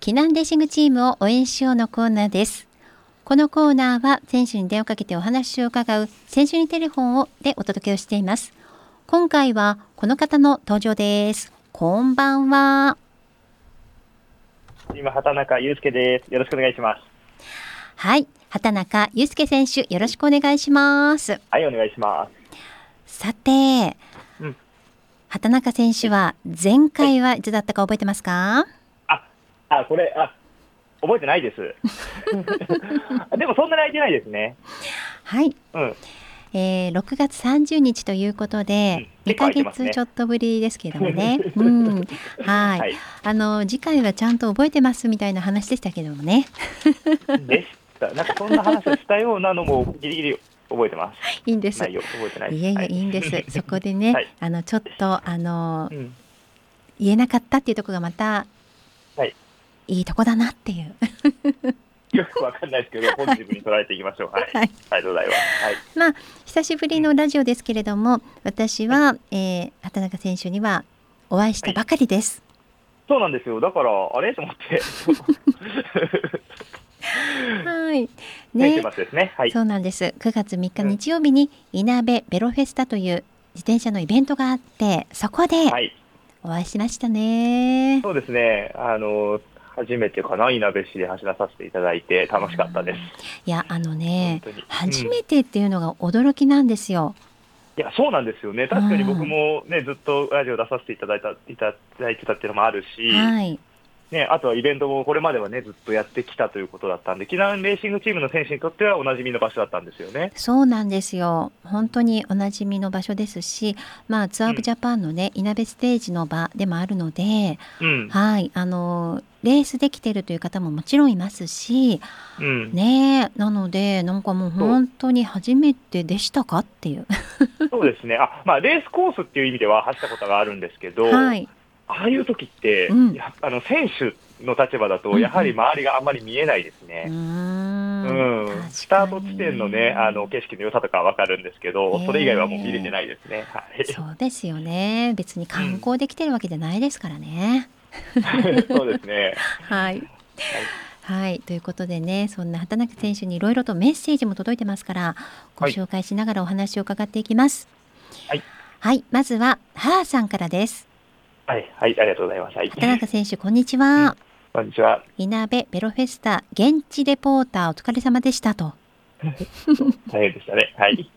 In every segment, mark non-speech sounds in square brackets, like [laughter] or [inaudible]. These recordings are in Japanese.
避難レーシングチームを応援しようのコーナーです。このコーナーは選手に電話かけてお話を伺う選手にテレフォンをでお届けをしています。今回はこの方の登場です。こんばんは。今畑中祐介です。よろしくお願いします。はい。畑中祐介選手よろしくお願いします。はいお願いします。さて、うん、畑中選手は前回はいつだったか覚えてますか、はいあ、これ、あ、覚えてないです。[laughs] でもそんなに空いてないですね。はい。うん。えー、6月30日ということで、うん、2ヶ月ちょっとぶりですけどもね。[laughs] うん、はいはい、あの次回はちゃんと覚えてますみたいな話でしたけどもね。でした。なんかそんな話をしたようなのもギリギリ覚えてます。いいんです。いいえいえ、い、いんです。そこでね、はい、あのちょっとあの、うん、言えなかったっていうところがまた。はい。いいとこだなっていう。[laughs] よくわかんないですけど、ポジティブに捉えていきましょう。はい。はい、ありがとうございます。はい。まあ、久しぶりのラジオですけれども、私は、えー、畑中選手にはお会いしたばかりです。はい、そうなんですよ。だから、あれ？と思って。はい。[laughs] ね。ねはい、そうなんです。9月3日日曜日に、いなべベロフェスタという自転車のイベントがあって、そこで。お会いしましたね。そうですね。あの初めてかな、いなべ市で走らさせていただいて、楽しかったです。いや、あのね、初めてっていうのが驚きなんですよ。いや、そうなんですよね。確かに僕もね、ずっとラジオ出させていただいた、いただいてたっていうのもあるし、はい、ね、あとはイベントもこれまではね、ずっとやってきたということだったんで、避難レーシングチームの選手にとってはおなじみの場所だったんですよね。そうなんですよ。本当におなじみの場所ですし、まあ、ツアーオブジャパンのね、いなべステージの場でもあるので、うん、はい、あの、レースできてるという方ももちろんいますし、うん、ねなので、なんかもう本当に初めてでしたかっていう。そうですね。あ、まあ、レースコースっていう意味では走ったことがあるんですけど、はい、ああいう時って、うん、あの選手の立場だと、やはり周りがあんまり見えないですね。うん、うん、スタート地点のね、あの景色の良さとかわかるんですけど、それ以外はもう見れてないですね。はい、そうですよね。別に観光できてるわけじゃないですからね。そうですね。[laughs] はい。はいはい、ということでね、そんな畑中選手にいろいろとメッセージも届いてますから、ご紹介しながらお話を伺っていきます。はい、はい、まずは母さんからです。はい、はい、ありがとうございます。はい、畑中選手、こんにちは。こんにちは。いなべベロフェスタ現地レポーターお疲れ様でしたと。[laughs] 大変でしたね。はい。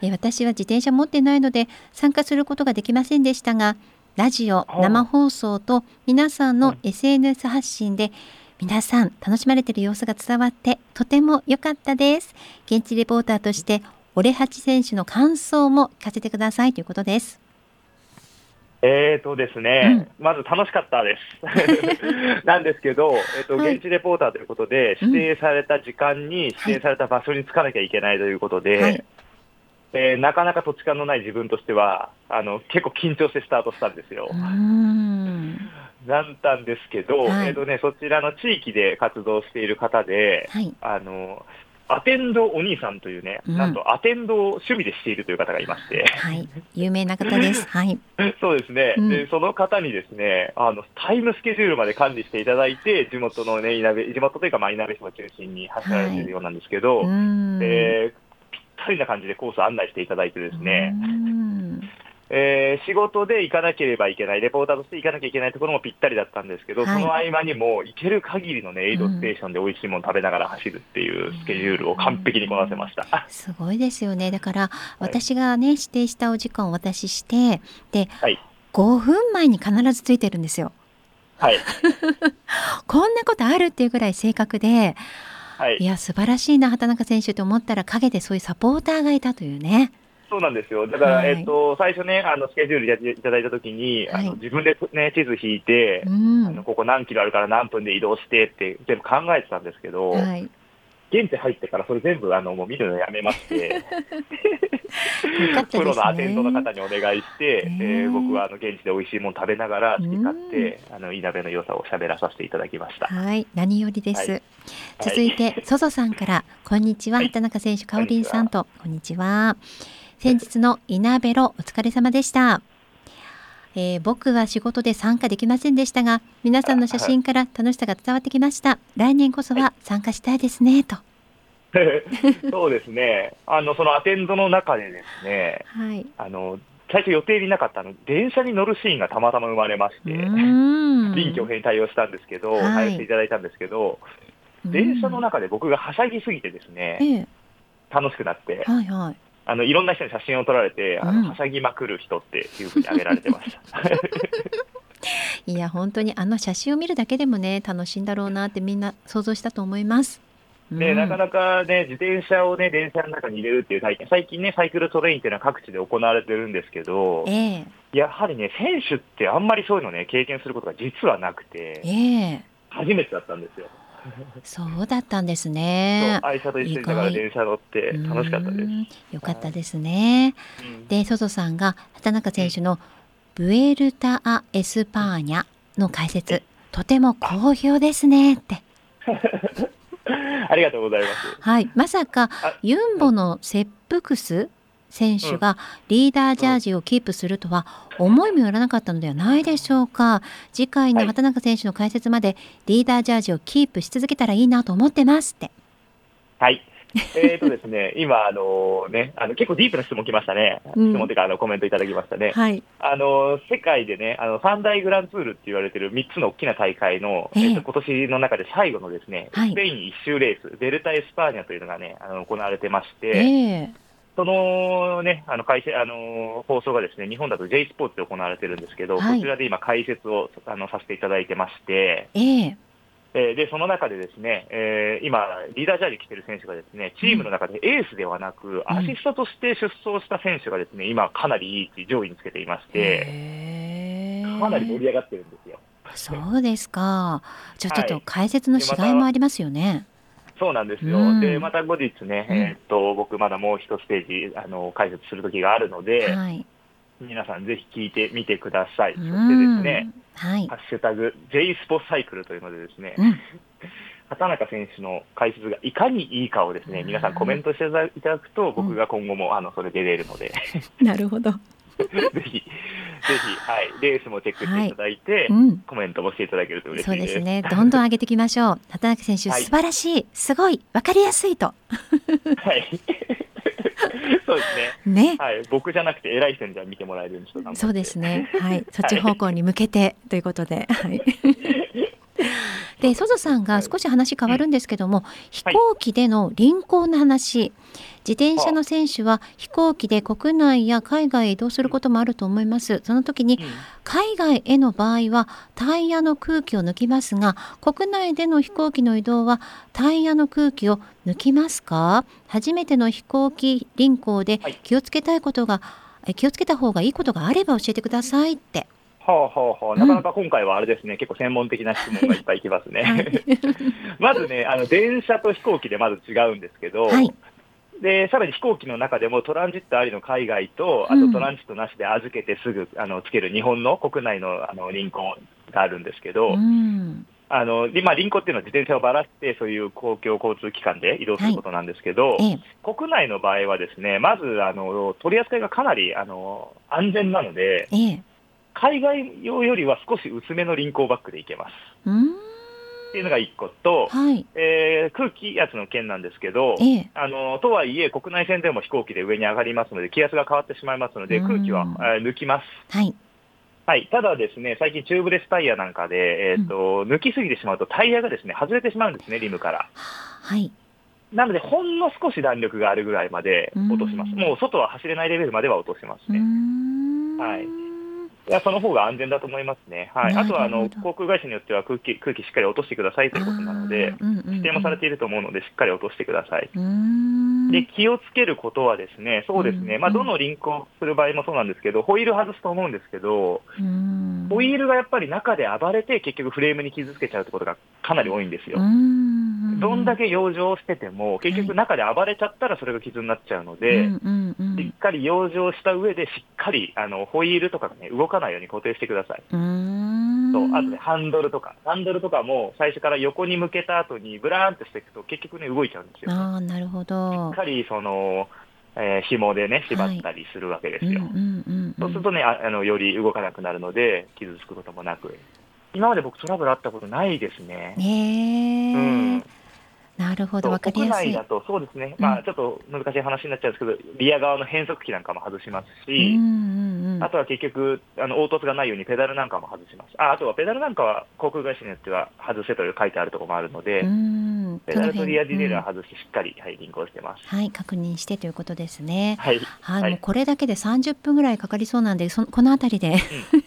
え私は自転車持ってないので参加することができませんでしたが、ラジオ生放送と皆さんの SNS 発信で皆さん楽しまれている様子が伝わってとても良かったです。現地レポーターとしてオレハチ選手の感想も聞かせてくださいということです。えーとですね、うん、まず楽しかったです。[laughs] なんですけど、えーと、現地レポーターということで、指定された時間に指定された場所に着かなきゃいけないということで、はい、えー、なかなか土地勘のない自分としては、あの結構緊張してスタートしたんですよ。だったんですけど、はい、えーとね、そちらの地域で活動している方で、はい、あのアテンドお兄さんというね、うん、なんとアテンドを趣味でしているという方がいまして、はい、有名な方です。[laughs] はい。そうですね。うん、で、その方にですね、あのタイムスケジュールまで管理していただいて、地元のね、いなべ地元というかまあいなべ市を中心に走られているようなんですけど、はい、えー、ぴったりな感じでコース案内していただいてですね。えー、仕事で行かなければいけない、レポーターとして行かなきゃいけないところもぴったりだったんですけど、はい、その合間にも行ける限りのね、エイドステーションで美味しいもの食べながら走るっていうスケジュールを完璧にこなせました。うん、すごいですよね。だから、私がね、指定したお時間をお渡しして、で、はい、5分前に必ずついてるんですよ。はい。[laughs] こんなことあるっていうぐらい正確で、はい、いや素晴らしいな畑中選手と思ったら陰でそういうサポーターがいたというね。そうなんですよ。だから、はい、えっと、最初ね、あの、スケジュールいただいたときに、はい、あの、自分でね、地図引いて、うん、あの、ここ何キロあるから何分で移動してって全部考えてたんですけど、はい、現地入ってからそれ全部、あの、もう見るのやめまして、プロのアテンドの方にお願いして、えー、僕はあの現地で美味しいもの食べながら好き勝手、あのいなべの良さを喋らさせていただきました。はい、何よりです。はい、続いて、そぞさんからこんにちは、畑中選手、かおりんさんとこんにちは。先日の稲ベロお疲れ様でした。えー、僕は仕事で参加できませんでしたが皆さんの写真から楽しさが伝わってきました。来年こそは参加したいですね、と。[laughs] そうですね。あのそのアテンドの中でですね、はい、あの最初予定になかったの電車に乗るシーンがたまたま生まれまして臨機応変に対応したんですけど、はい、対応していただいたんですけど電車の中で僕がはしゃぎすぎてですね、ええ、楽しくなって、はいはい、あのいろんな人に写真を撮られて、あのはしゃぎまくる人っていうふうに挙げられてました。[laughs] いや本当にあの写真を見るだけでもね楽しいんだろうなってみんな想像したと思います。で、なかなかね、自転車をね、電車の中に入れるっていう体験、最近ね、サイクルトレインっていうのは各地で行われてるんですけど、えー、やはりね、選手ってあんまりそういうのね、経験することが実はなくて、えー、初めてだったんですよ。そうだったんですね。愛車と一緒にだから電車乗って楽しかったです。よかったですね。で、ソソさんが畑中選手のブエルタ・ア・エスパーニャの解説、とても好評ですねって。[laughs] ありがとうございます。はい、まさかユンボのセップ・クス選手がリーダージャージをキープするとは思いもよらなかったのではないでしょうか。次回の畑中選手の解説までリーダージャージをキープし続けたらいいなと思ってますって。はい。[laughs] えっとですね、今、あのね、あの結構ディープな質問来ましたね。質問というか、あのコメントいただきましたね。はい、あの世界でね、あの三大グランツールって言われてる3つの大きな大会の、えー、えっと今年の中で最後のですね、はい、スペイン一周レース、ブエルタ・エスパーニャというのがね、あの行われてまして、えーそのね、あの解説あの放送がですね日本だと J スポーツで行われてるんですけど、はい、こちらで今、解説をあのさせていただいてまして、えー、えでその中でですね、えー、今、リーダージャージ着てる選手がですねチームの中でエースではなく、アシストとして出走した選手がですね今、かなりいい位置、上位につけていまして、かなり盛り上がってるんですよ。そうですか、じゃあちょっと解説の違いもありますよね。そうなんですよ、うん、でまた後日ね、うん、えー、っと僕、まだもう一ステージあの解説する時があるので、はい、皆さん、ぜひ聞いてみてください、そしてですね、はい、ハッシュタグ J スポサイクルというので、ですね、うん、畑中選手の解説がいかにいいかをですね皆さん、コメントしていただくと、僕が今後もあのそれで出れるので。[laughs] なるほど [laughs] ぜひ、ぜひ、はい、レースもチェックしていただいて、はいうん、コメントもしていただけると嬉しいです。そうですね。どんどん上げていきましょう。[laughs] 畑中選手、はい、素晴らしい、すごい、わかりやすいと。[laughs] はい。そうですね。ね。はい、僕じゃなくて偉い人にじゃ見てもらえるようにちょそうですね。はい、そっち方向に向けてということで、はい。で、ソゾさんが少し話変わるんですけども、はい、飛行機での輪行の話、自転車の選手は飛行機で国内や海外へ移動することもあると思います。その時に海外への場合はタイヤの空気を抜きますが、国内での飛行機の移動はタイヤの空気を抜きますか？初めての飛行機輪行で気をつけたいことが、はい、気をつけた方がいいことがあれば教えてくださいって。はあはあはあ、なかなか今回はあれですね、うん、結構専門的な質問がいっぱいいきますね。はい、まずね、あの電車と飛行機でまず違うんですけど、はい、でさらに飛行機の中でもトランジットありの海外と、あとトランジットなしで預けてすぐあのつける日本の国内のあの輪行があるんですけど、うん、あの今、輪行っていうのは自転車をばらして、そういう公共交通機関で移動することなんですけど、はい、国内の場合はですね、まずあの取り扱いがかなりあの安全なので、海外用よりは少し薄めの輪行バッグでいけます。っていうのが1個と、はい、えー、空気圧の件なんですけど、ええ、あのとはいえ、国内線でも飛行機で上に上がりますので、気圧が変わってしまいますので、空気は、えー、抜きます。はい、はい、ただ、ですね最近、チューブレスタイヤなんかで、えーと、うん、抜きすぎてしまうと、タイヤがですね外れてしまうんですね、リムから。はい、なので、ほんの少し弾力があるぐらいまで落とします。もう外は走れないレベルまでは落としますね。はいいや、その方が安全だと思いますね。はい。あとは、あの、航空会社によっては空気、空気しっかり落としてくださいということなので、指定もされていると思うので、しっかり落としてください。で、気をつけることはですね、そうですね、まあ、どのリンクをする場合もそうなんですけど、ホイール外すと思うんですけど、ホイールがやっぱり中で暴れて、結局フレームに傷つけちゃうってことがかなり多いんですよ。どんだけ養生してても、結局中で暴れちゃったらそれが傷になっちゃうので、しっかり養生した上で、しっかりあのホイールとかが、ね、動かないように固定してください。そうあとね、ハンドルとか、ハンドルとかも最初から横に向けた後にブラーンってしていくと、結局ね、動いちゃうんですよ、あなるほど。しっかりそのえー、紐でね、縛ったりするわけですよ。そうするとねあ、あのより動かなくなるので、傷つくこともなく、今まで僕、トラブルあったことないですね。へー、うん。なるほど、わかりやすい。国内だと、そうですね、まあ、ちょっと難しい話になっちゃうんですけど、リア側の変速機なんかも外しますし、あとは結局、あの凹凸がないようにペダルなんかも外します。ああとはペダルなんかは航空会社によっては外せという書いてあるところもあるので、ペダルとリアディレイラー外してしっかり、はい、リンクをしてます。はい、確認してということですね。はい。はい、もうこれだけで30分ぐらいかかりそうなんで、そこのあたりで、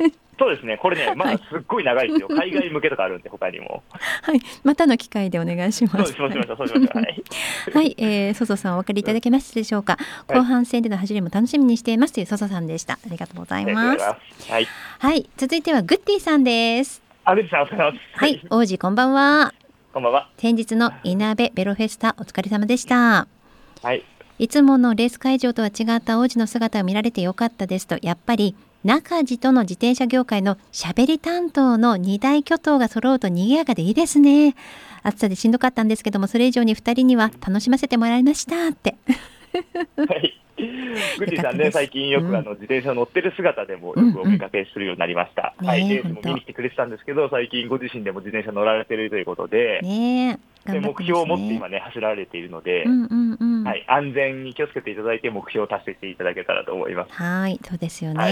うんそうですね、これね、まだすっごい長いですよ、[laughs] 海外向けとかあるんで、他にも。はい、またの機会でお願いします。そうしましょう、そうしましょう。はい、[laughs] はい、えー、ソソさん、お分かりいただけましたでしょうか？後半戦での走りも楽しみにしていますというソソさんでした。ありがとうございます。はい、はい、続いてはグッティさんです。あ、グッティさん、お疲れ様です。はい、王子、こんばんは。こんばんは。先日の稲部ベロフェスタ、お疲れ様でした。はい。いつものレース会場とは違った王子の姿を見られてよかったですと、やっぱり中地との自転車業界のしゃべり担当の2大巨頭が揃うと賑やかでいいですね。暑さでしんどかったんですけども、それ以上に2人には楽しませてもらいましたって。は [laughs] いグッチさんね、最近よくあの自転車乗ってる姿でもよくお見かけするようになりました。はい、レースも見に来てくれてたんですけど、最近ご自身でも自転車乗られてるということで、ねで目標を持って今ね、走られているので、はい、安全に気をつけていただいて、目標を達成していただけたらと思います。はい、そうですよね。は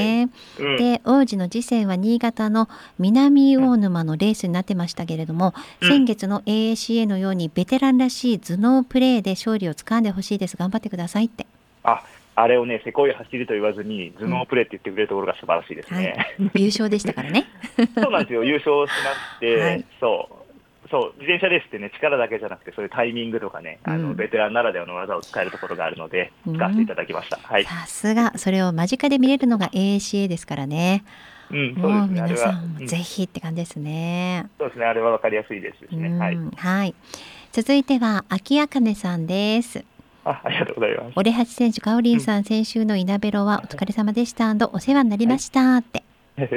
いうん、で、王子の次戦は新潟の南魚沼のレースになってましたけれども、うん、先月の AACA のようにベテランらしい頭脳プレーで勝利をつかんでほしいです。頑張ってくださいって。ああれをね、せこい走りと言わずに、頭脳プレーって言ってくれるところが素晴らしいですね。はい、優勝でしたからね。[laughs] そうなんですよ、優勝しまして、はい、そう、そう、自転車レースってね、力だけじゃなくて、そういうタイミングとかね、うん、あのベテランならではの技を使えるところがあるので、使わせていただきました。はい。さすが、それを間近で見れるのが AACA ですからね。うん、そうですね。皆さん、ぜひって感じですね。そうですね、あれはわかりやすいですね。はい。はい。続いては、秋あかねさんです。あありがとうございます。オレハチ選手、カオリンさん、うん、先週の稲ベロはお疲れ様でした。お世話になりました。って。[laughs] はい、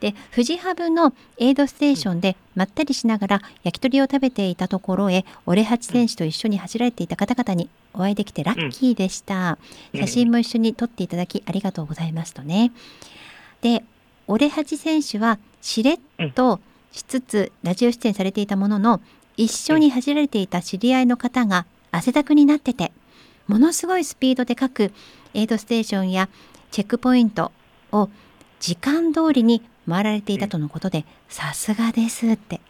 で富士ハブのエイドステーションでまったりしながら焼き鳥を食べていたところへオレハチ選手と一緒に走られていた方々にお会いできてラッキーでした、うん、写真も一緒に撮っていただきありがとうございますとね。でオレハチ選手はしれっとしつつラジオ出演されていたものの一緒に走られていた知り合いの方が汗だくになっててものすごいスピードで各エイドステーションやチェックポイントを時間通りに回られていたとのことで、さすがですって。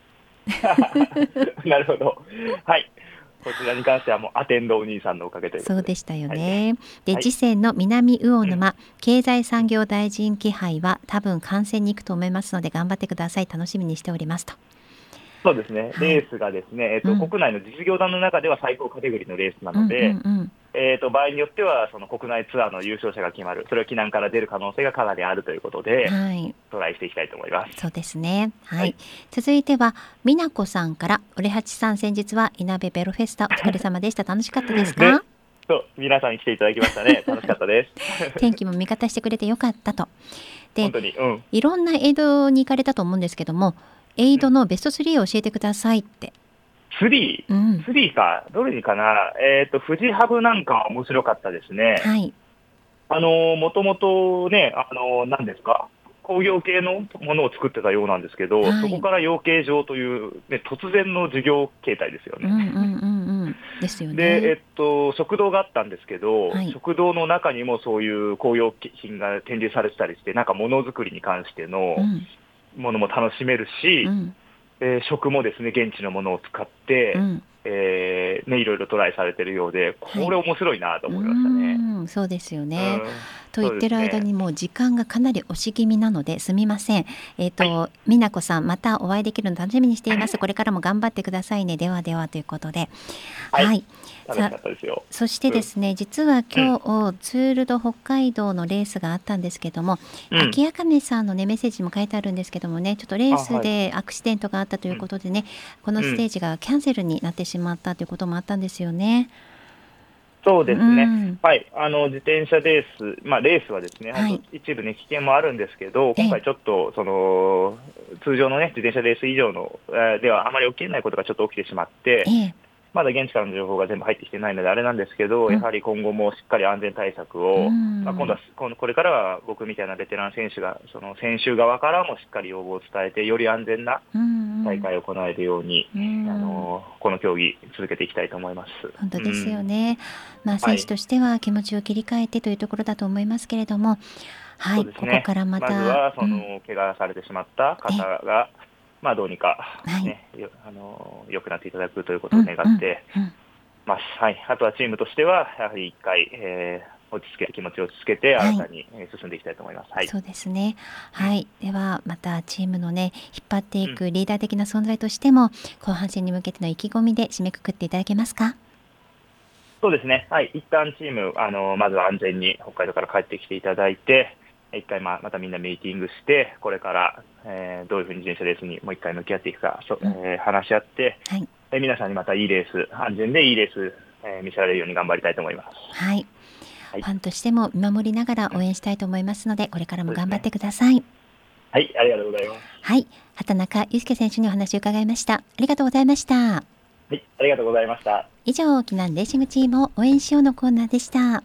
[laughs] なるほど。はい。こちらに関してはもうアテンドお兄さんのおかげというそうでしたよね。はい、で、次戦の南魚沼、うん、経済産業大臣気配は多分観戦に行くと思いますので頑張ってください。楽しみにしておりますと。そうですね、レースがですね、えっと、うん、国内の実業団の中では最高カテゴリーのレースなので、うんうんうん、えーと、場合によってはその国内ツアーの優勝者が決まる、それは避難から出る可能性がかなりあるということで、はい、トライしていきたいと思います。そうですね、はい、はい、続いては、美奈子さんから、オレハチさん、先日は稲部ベロフェスタ、お疲れ様でした、楽しかったですか？そう皆さんに来ていただきましたね、[laughs] 楽しかったです。天気も味方してくれてよかったと。で、うん、いろんなエイドに行かれたと思うんですけども、エイドのベスト3を教えてくださいって。3?3、うん、3か、どれにかな、えっ、ー、と、富士ハブなんかは面白かったですね。はい。あの、もともとね、あの、何ですか、工業系のものを作ってたようなんですけど、はい、そこから養鶏場という、ね、突然の事業形態ですよね。うんうんうんうん、ですよね。で、えっと、食堂があったんですけど、はい、食堂の中にもそういう工業品が展示されてたりして、なんかものづくりに関しての、うんものも楽しめるし、うん、えー、食もですね現地のものを使って、うん、えー、ね、いろいろトライされてるようで、これ面白いなと思いましたね。はい、そうですよね。と言ってる間にもう時間がかなり押し気味なのですみません。えっ、ー、と、はい、美奈子さんまたお会いできるの楽しみにしています。これからも頑張ってくださいね。ではではということで。はい。はいそしてですね、うん、実は今日、うん、ツールド北海道のレースがあったんですけども、うん、秋やかめさんのねメッセージも書いてあるんですけどもね、ちょっとレースでアクシデントがあったということでね、はい、このステージがキャンセルになってしまったということもあったんですよね。そうですね、うん、はい、あの自転車レース、まあ、レースはですね、はい、一部ね、危険もあるんですけど、今回ちょっと、その通常のね、自転車レース以上の、えー、ではあまり起きないことがちょっと起きてしまって、まだ現地からの情報が全部入ってきてないのであれなんですけど、やはり今後もしっかり安全対策を、まあ、今度はこれからは僕みたいなベテラン選手がその選手側からもしっかり要望を伝えてより安全な大会を行えるように、あのこの競技続けていきたいと思います。本当ですよね、まあ、選手としては気持ちを切り替えてというところだと思いますけれども、はい、ね、ここからまたまずはその、怪我されてしまった方が、まあ、どうにかね、はい、あの良くなっていただくということを願ってます、はい、あとはチームとしては、やはり一回、えー、落ち着け気持ちを落ち着けて新たに進んでいきたいと思います。はい、そうですね。はい、ではまたチームのね引っ張っていくリーダー的な存在としても、うん、後半戦に向けての意気込みで締めくくっていただけますか？そうですね。はい、一旦チームあのまずは安全に北海道から帰ってきていただいて、一回まあまたみんなミーティングして、これから、えー、どういうふうに自転車レースにもう一回向き合っていくか、そえー、話し合って、はい、え皆さんにまたいいレース、安全でいいレース、えー、見せられるように頑張りたいと思います。はい。はい、ファンとしても見守りながら応援したいと思いますので、これからも頑張ってください。ね、はい、ありがとうございます。はい、畑中祐介選手にお話を伺いました。ありがとうございました。はい、ありがとうございました。以上、沖縄レーシングチームを応援しようのコーナーでした。